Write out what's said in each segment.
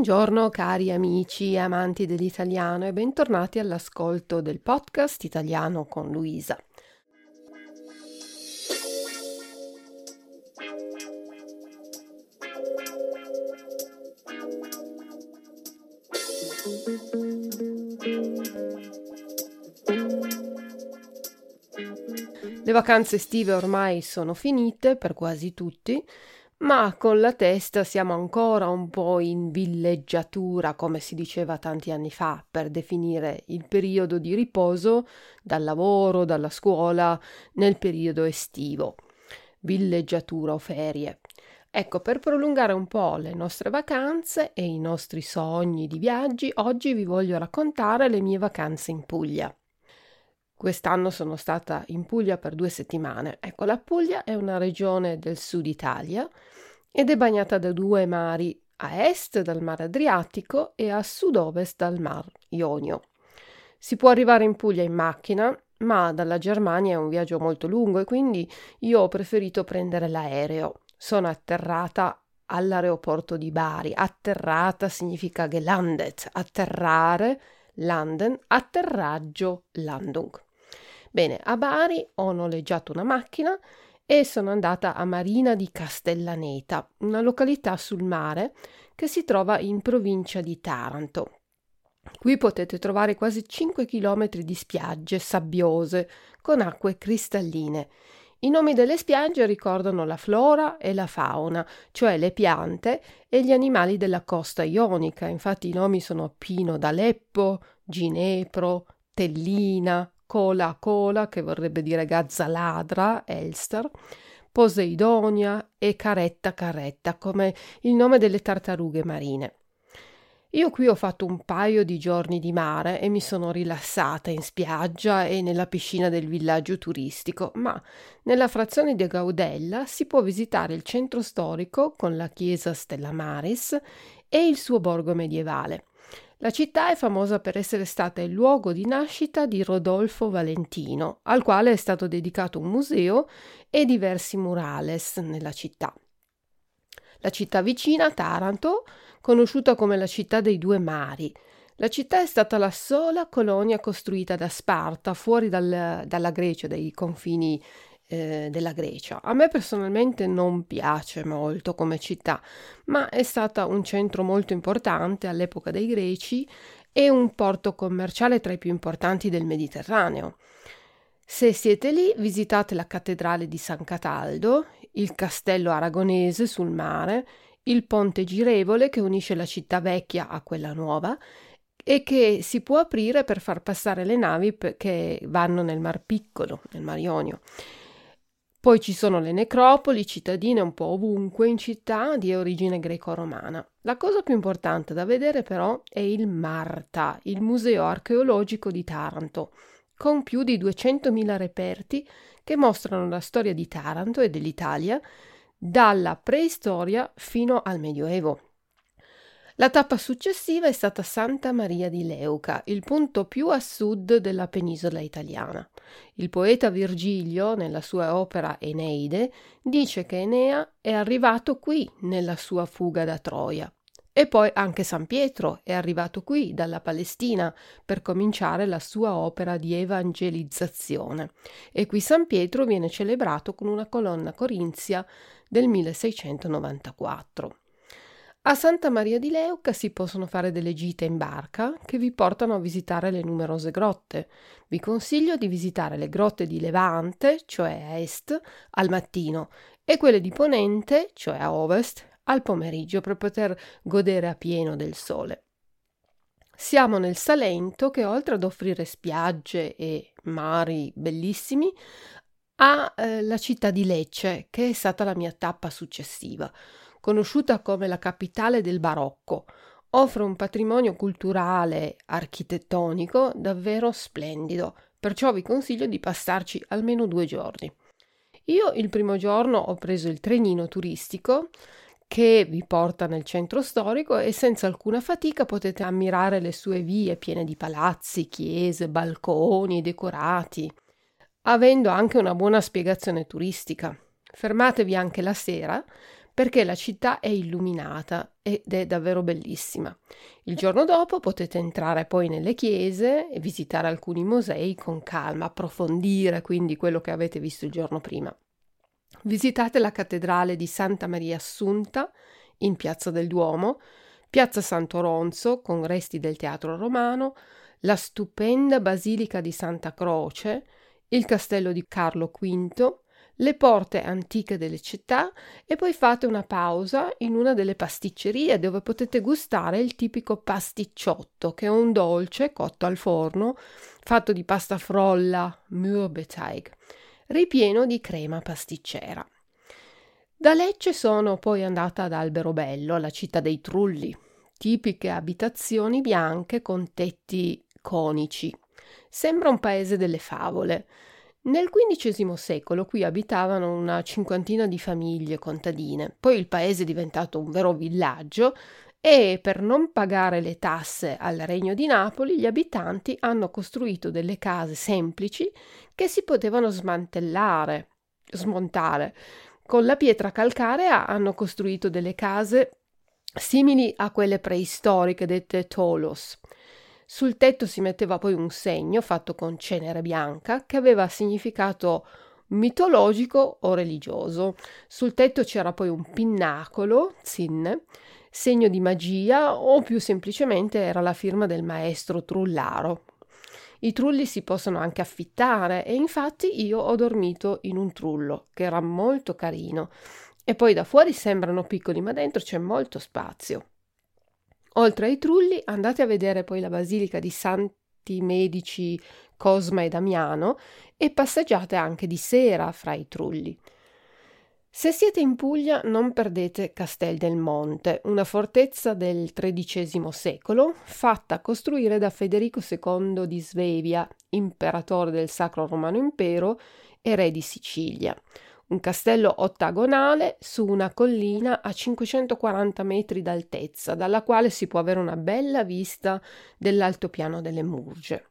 Buongiorno cari amici e amanti dell'italiano e bentornati all'ascolto del podcast Italiano con Luisa. Le vacanze estive ormai sono finite per quasi tutti ma con la testa siamo ancora un po' in villeggiatura, come si diceva tanti anni fa, per definire il periodo di riposo dal lavoro, dalla scuola, nel periodo estivo. Villeggiatura o ferie. Ecco, per prolungare un po' le nostre vacanze e i nostri sogni di viaggi, oggi vi voglio raccontare le mie vacanze in Puglia. Quest'anno sono stata in Puglia per due settimane. Ecco, la Puglia è una regione del sud Italia ed è bagnata da due mari, a est dal mare Adriatico e a sud-ovest dal mar Ionio. Si può arrivare in Puglia in macchina, ma dalla Germania è un viaggio molto lungo e quindi io ho preferito prendere l'aereo. Sono atterrata all'aeroporto di Bari. Atterrata significa gelandet, atterrare, landen, atterraggio, Landung. Bene, a Bari ho noleggiato una macchina e sono andata a Marina di Castellaneta, una località sul mare che si trova in provincia di Taranto. Qui potete trovare quasi 5 km di spiagge sabbiose con acque cristalline. I nomi delle spiagge ricordano la flora e la fauna, cioè le piante e gli animali della costa ionica. Infatti i nomi sono Pino d'Aleppo, Ginepro, Tellina, Cola Cola, che vorrebbe dire gazza ladra, Elster, Poseidonia e Caretta Caretta, come il nome delle tartarughe marine. Io qui ho fatto un paio di giorni di mare e mi sono rilassata in spiaggia e nella piscina del villaggio turistico, ma nella frazione di Gaudella si può visitare il centro storico con la chiesa Stella Maris e il suo borgo medievale. La città è famosa per essere stata il luogo di nascita di Rodolfo Valentino, al quale è stato dedicato un museo e diversi murales nella città. La città vicina, Taranto, conosciuta come la città dei due mari. La città è stata la sola colonia costruita da Sparta fuori dal, dalla Grecia, dai confini eh, della Grecia. A me personalmente non piace molto come città, ma è stata un centro molto importante all'epoca dei Greci e un porto commerciale tra i più importanti del Mediterraneo. Se siete lì, visitate la cattedrale di San Cataldo, il castello aragonese sul mare, il ponte girevole che unisce la città vecchia a quella nuova e che si può aprire per far passare le navi che vanno nel Mar Piccolo, nel Mar Ionio. Poi ci sono le necropoli cittadine un po' ovunque in città di origine greco-romana. La cosa più importante da vedere però è il Marta, il museo archeologico di Taranto, con più di 200.000 reperti che mostrano la storia di Taranto e dell'Italia dalla preistoria fino al Medioevo. La tappa successiva è stata Santa Maria di Leuca, il punto più a sud della penisola italiana. Il poeta Virgilio, nella sua opera Eneide, dice che Enea è arrivato qui nella sua fuga da Troia. E poi anche San Pietro è arrivato qui dalla Palestina per cominciare la sua opera di evangelizzazione. E qui San Pietro viene celebrato con una colonna corinzia del 1694. A Santa Maria di Leuca si possono fare delle gite in barca che vi portano a visitare le numerose grotte. Vi consiglio di visitare le grotte di Levante, cioè a est, al mattino, e quelle di Ponente, cioè a ovest, al pomeriggio per poter godere a pieno del sole. Siamo nel Salento che oltre ad offrire spiagge e mari bellissimi ha eh, la città di Lecce, che è stata la mia tappa successiva conosciuta come la capitale del barocco, offre un patrimonio culturale architettonico davvero splendido, perciò vi consiglio di passarci almeno due giorni. Io il primo giorno ho preso il trenino turistico che vi porta nel centro storico e senza alcuna fatica potete ammirare le sue vie piene di palazzi, chiese, balconi decorati, avendo anche una buona spiegazione turistica. Fermatevi anche la sera perché la città è illuminata ed è davvero bellissima. Il giorno dopo potete entrare poi nelle chiese e visitare alcuni musei con calma, approfondire quindi quello che avete visto il giorno prima. Visitate la cattedrale di Santa Maria Assunta in Piazza del Duomo, Piazza Santo Ronzo con resti del teatro romano, la stupenda Basilica di Santa Croce, il castello di Carlo V, le porte antiche delle città e poi fate una pausa in una delle pasticcerie dove potete gustare il tipico pasticciotto, che è un dolce cotto al forno fatto di pasta frolla, Mürbeteig, ripieno di crema pasticcera. Da Lecce sono poi andata ad Alberobello, la città dei trulli, tipiche abitazioni bianche con tetti conici. Sembra un paese delle favole. Nel XV secolo qui abitavano una cinquantina di famiglie contadine, poi il paese è diventato un vero villaggio e per non pagare le tasse al Regno di Napoli gli abitanti hanno costruito delle case semplici che si potevano smantellare, smontare. Con la pietra calcarea hanno costruito delle case simili a quelle preistoriche dette tolos. Sul tetto si metteva poi un segno fatto con cenere bianca che aveva significato mitologico o religioso. Sul tetto c'era poi un pinnacolo, zinne, segno di magia o più semplicemente era la firma del maestro trullaro. I trulli si possono anche affittare e infatti io ho dormito in un trullo che era molto carino e poi da fuori sembrano piccoli ma dentro c'è molto spazio. Oltre ai trulli, andate a vedere poi la basilica di Santi Medici Cosma e Damiano e passeggiate anche di sera fra i trulli. Se siete in Puglia non perdete Castel del Monte, una fortezza del XIII secolo fatta costruire da Federico II di Svevia, imperatore del Sacro Romano Impero e re di Sicilia un castello ottagonale su una collina a 540 metri d'altezza, dalla quale si può avere una bella vista dell'altopiano delle Murge.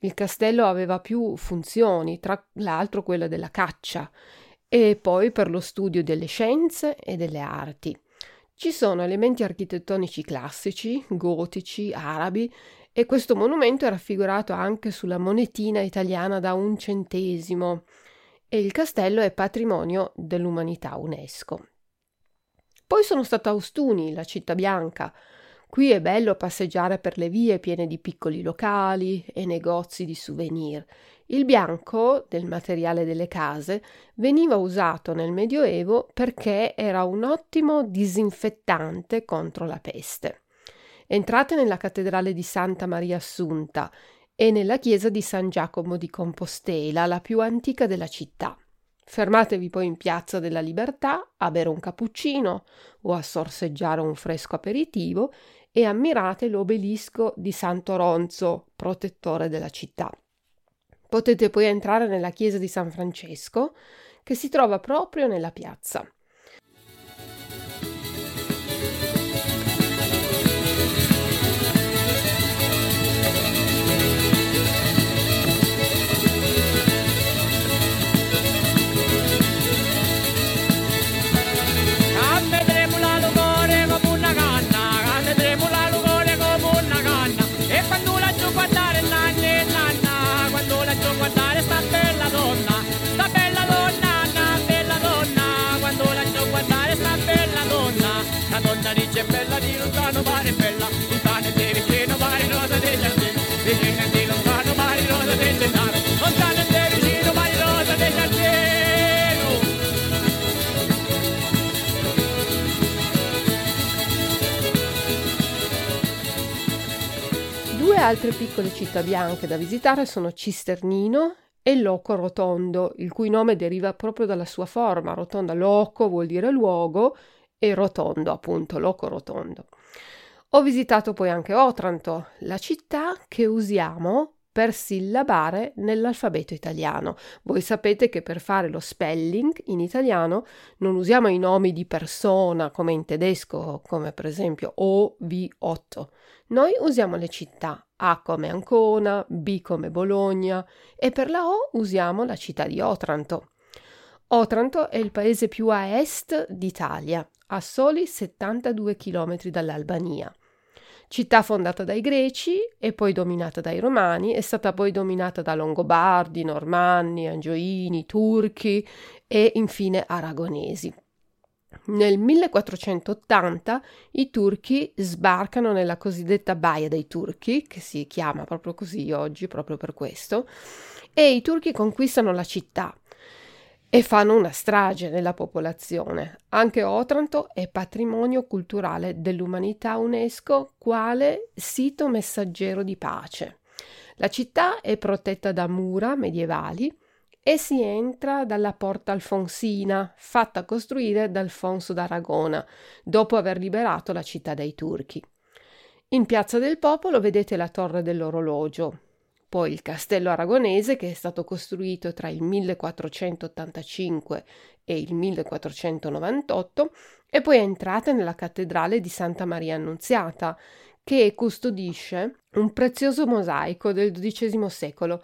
Il castello aveva più funzioni, tra l'altro quella della caccia, e poi per lo studio delle scienze e delle arti. Ci sono elementi architettonici classici, gotici, arabi, e questo monumento è raffigurato anche sulla monetina italiana da un centesimo, e il castello è patrimonio dell'umanità UNESCO. Poi sono stata a Ostuni, la città bianca. Qui è bello passeggiare per le vie piene di piccoli locali e negozi di souvenir. Il bianco del materiale delle case veniva usato nel Medioevo perché era un ottimo disinfettante contro la peste. Entrate nella cattedrale di Santa Maria Assunta e nella chiesa di San Giacomo di Compostela, la più antica della città. Fermatevi poi in Piazza della Libertà a bere un cappuccino o a sorseggiare un fresco aperitivo e ammirate l'obelisco di Santo Ronzo, protettore della città. Potete poi entrare nella chiesa di San Francesco, che si trova proprio nella piazza. Due altre piccole città bianche da visitare sono Cisternino e Loco Rotondo, il cui nome deriva proprio dalla sua forma. Rotonda Loco vuol dire luogo e Rotondo, appunto, Loco Rotondo. Ho visitato poi anche Otranto, la città che usiamo per sillabare nell'alfabeto italiano. Voi sapete che per fare lo spelling in italiano non usiamo i nomi di persona come in tedesco, come per esempio O, V, 8. Noi usiamo le città A come Ancona, B come Bologna e per la O usiamo la città di Otranto. Otranto è il paese più a est d'Italia, a soli 72 km dall'Albania. Città fondata dai Greci e poi dominata dai Romani, è stata poi dominata da Longobardi, Normanni, Angioini, Turchi e infine Aragonesi. Nel 1480 i turchi sbarcano nella cosiddetta Baia dei Turchi, che si chiama proprio così oggi, proprio per questo, e i turchi conquistano la città e fanno una strage nella popolazione. Anche Otranto è patrimonio culturale dell'umanità UNESCO quale sito messaggero di pace. La città è protetta da mura medievali e si entra dalla porta alfonsina, fatta costruire da Alfonso d'Aragona, dopo aver liberato la città dai turchi. In Piazza del Popolo vedete la torre dell'orologio, poi il castello aragonese che è stato costruito tra il 1485 e il 1498 e poi entrate nella cattedrale di Santa Maria Annunziata che custodisce un prezioso mosaico del XII secolo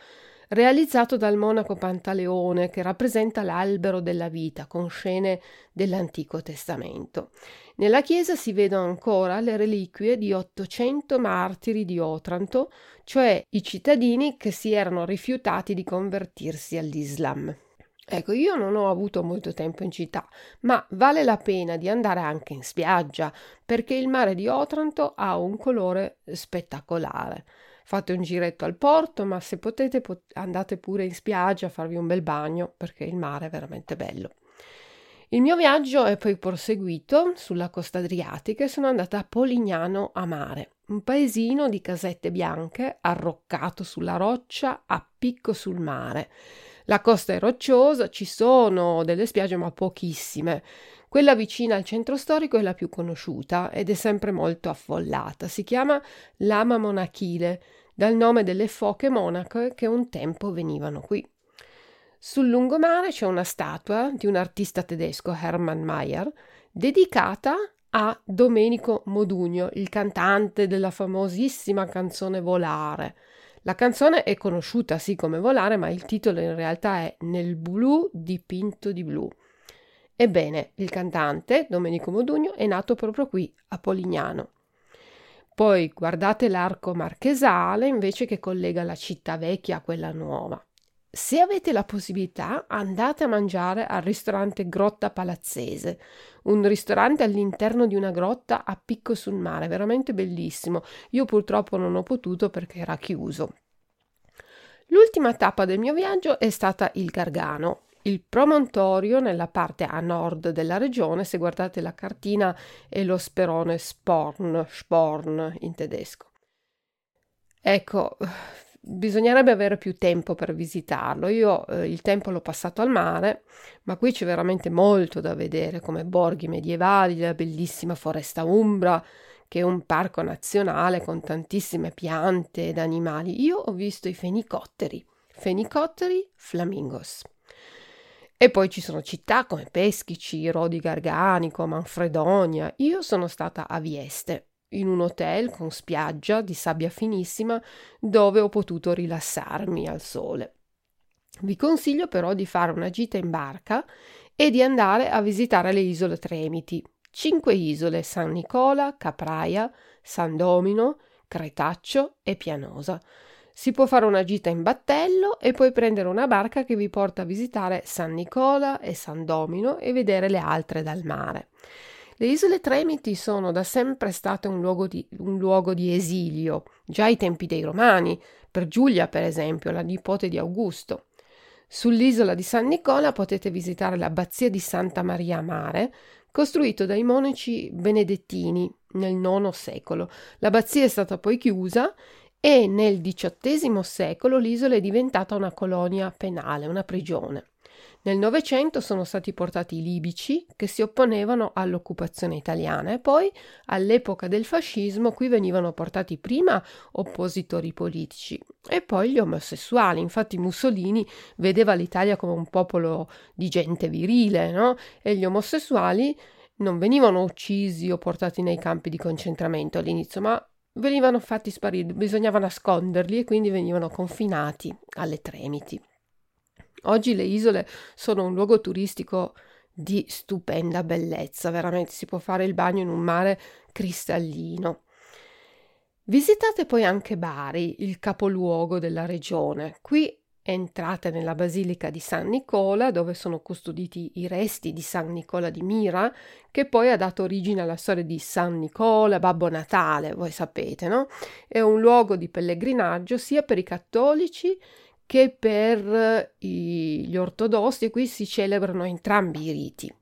realizzato dal monaco Pantaleone che rappresenta l'albero della vita con scene dell'Antico Testamento. Nella chiesa si vedono ancora le reliquie di 800 martiri di Otranto, cioè i cittadini che si erano rifiutati di convertirsi all'Islam. Ecco, io non ho avuto molto tempo in città, ma vale la pena di andare anche in spiaggia, perché il mare di Otranto ha un colore spettacolare. Fate un giretto al porto, ma se potete pot- andate pure in spiaggia a farvi un bel bagno, perché il mare è veramente bello. Il mio viaggio è poi proseguito sulla costa adriatica e sono andata a Polignano a Mare, un paesino di casette bianche arroccato sulla roccia a picco sul mare. La costa è rocciosa, ci sono delle spiagge ma pochissime. Quella vicina al centro storico è la più conosciuta ed è sempre molto affollata. Si chiama Lama Monachile, dal nome delle foche monache che un tempo venivano qui. Sul lungomare c'è una statua di un artista tedesco, Hermann Mayer, dedicata a Domenico Modugno, il cantante della famosissima canzone Volare. La canzone è conosciuta sì come Volare, ma il titolo in realtà è Nel blu dipinto di blu. Ebbene, il cantante Domenico Modugno è nato proprio qui, a Polignano. Poi guardate l'arco marchesale invece che collega la città vecchia a quella nuova. Se avete la possibilità, andate a mangiare al ristorante Grotta Palazzese, un ristorante all'interno di una grotta a picco sul mare, veramente bellissimo. Io purtroppo non ho potuto perché era chiuso. L'ultima tappa del mio viaggio è stata il Gargano, il promontorio nella parte a nord della regione, se guardate la cartina, è lo sperone Sporn, Sporn in tedesco. Ecco, bisognerebbe avere più tempo per visitarlo. Io eh, il tempo l'ho passato al mare, ma qui c'è veramente molto da vedere, come borghi medievali, la bellissima foresta umbra, che è un parco nazionale con tantissime piante ed animali. Io ho visto i fenicotteri, fenicotteri flamingos. E poi ci sono città come Peschici, Rodi Garganico, Manfredonia. Io sono stata a Vieste, in un hotel con spiaggia di sabbia finissima dove ho potuto rilassarmi al sole. Vi consiglio però di fare una gita in barca e di andare a visitare le isole Tremiti. Cinque isole San Nicola, Capraia, San Domino, Cretaccio e Pianosa. Si può fare una gita in battello e poi prendere una barca che vi porta a visitare San Nicola e San Domino e vedere le altre dal mare. Le isole Tremiti sono da sempre state un luogo, di, un luogo di esilio, già ai tempi dei Romani, per Giulia per esempio, la nipote di Augusto. Sull'isola di San Nicola potete visitare l'abbazia di Santa Maria Mare, costruito dai monaci benedettini nel IX secolo. L'abbazia è stata poi chiusa e nel XVIII secolo l'isola è diventata una colonia penale, una prigione. Nel Novecento sono stati portati i libici che si opponevano all'occupazione italiana e poi all'epoca del fascismo qui venivano portati prima oppositori politici e poi gli omosessuali. Infatti Mussolini vedeva l'Italia come un popolo di gente virile, no? E gli omosessuali non venivano uccisi o portati nei campi di concentramento all'inizio, ma venivano fatti sparire, bisognava nasconderli e quindi venivano confinati alle tremiti. Oggi le isole sono un luogo turistico di stupenda bellezza, veramente si può fare il bagno in un mare cristallino. Visitate poi anche Bari, il capoluogo della regione. Qui entrate nella basilica di San Nicola, dove sono custoditi i resti di San Nicola di Mira, che poi ha dato origine alla storia di San Nicola, Babbo Natale, voi sapete, no? È un luogo di pellegrinaggio sia per i cattolici che per i, gli ortodossi e qui si celebrano entrambi i riti.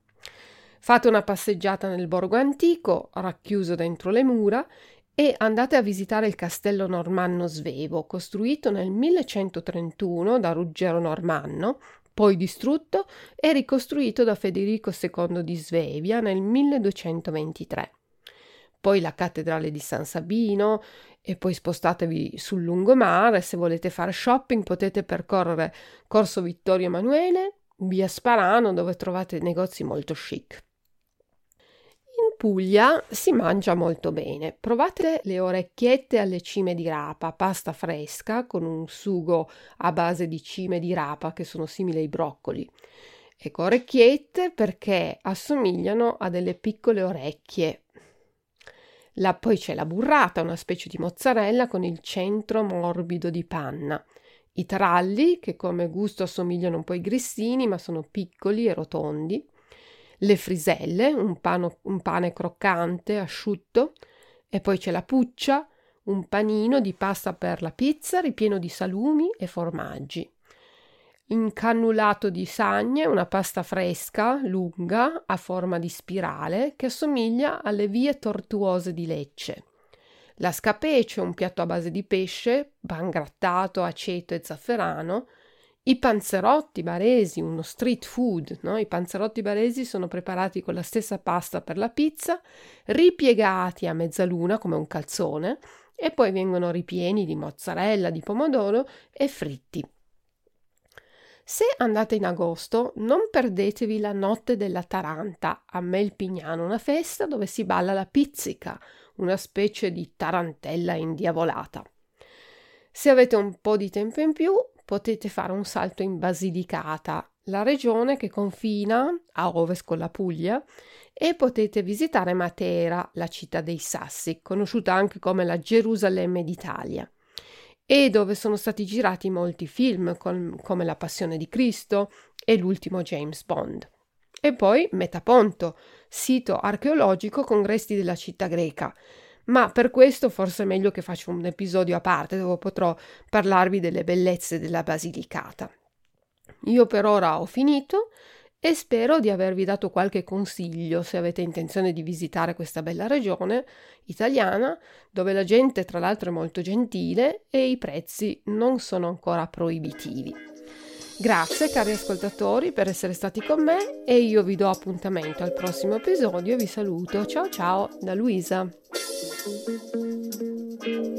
Fate una passeggiata nel borgo antico, racchiuso dentro le mura, e andate a visitare il castello normanno Svevo, costruito nel 1131 da Ruggero Normanno, poi distrutto e ricostruito da Federico II di Svevia nel 1223. Poi la cattedrale di San Sabino e poi spostatevi sul lungomare. Se volete fare shopping potete percorrere Corso Vittorio Emanuele, via Sparano dove trovate negozi molto chic. Puglia si mangia molto bene. Provate le orecchiette alle cime di rapa, pasta fresca con un sugo a base di cime di rapa che sono simili ai broccoli. Ecco, orecchiette perché assomigliano a delle piccole orecchie. La, poi c'è la burrata, una specie di mozzarella con il centro morbido di panna. I tralli, che come gusto assomigliano un po' ai grissini, ma sono piccoli e rotondi le friselle, un, pano, un pane croccante, asciutto, e poi c'è la puccia, un panino di pasta per la pizza ripieno di salumi e formaggi. Incannulato di sagne, una pasta fresca, lunga, a forma di spirale, che assomiglia alle vie tortuose di Lecce. La scapece, un piatto a base di pesce, pan grattato, aceto e zafferano, i panzerotti baresi, uno street food, no? i panzerotti baresi sono preparati con la stessa pasta per la pizza, ripiegati a mezzaluna come un calzone e poi vengono ripieni di mozzarella, di pomodoro e fritti. Se andate in agosto, non perdetevi la notte della Taranta a Melpignano, una festa dove si balla la pizzica, una specie di tarantella indiavolata. Se avete un po' di tempo in più, potete fare un salto in Basilicata, la regione che confina a ovest con la Puglia, e potete visitare Matera, la città dei Sassi, conosciuta anche come la Gerusalemme d'Italia, e dove sono stati girati molti film com- come La Passione di Cristo e l'ultimo James Bond. E poi Metaponto, sito archeologico con resti della città greca, ma per questo forse è meglio che faccia un episodio a parte dove potrò parlarvi delle bellezze della Basilicata. Io per ora ho finito e spero di avervi dato qualche consiglio se avete intenzione di visitare questa bella regione italiana dove la gente tra l'altro è molto gentile e i prezzi non sono ancora proibitivi. Grazie cari ascoltatori per essere stati con me e io vi do appuntamento al prossimo episodio e vi saluto. Ciao ciao da Luisa. Thank you.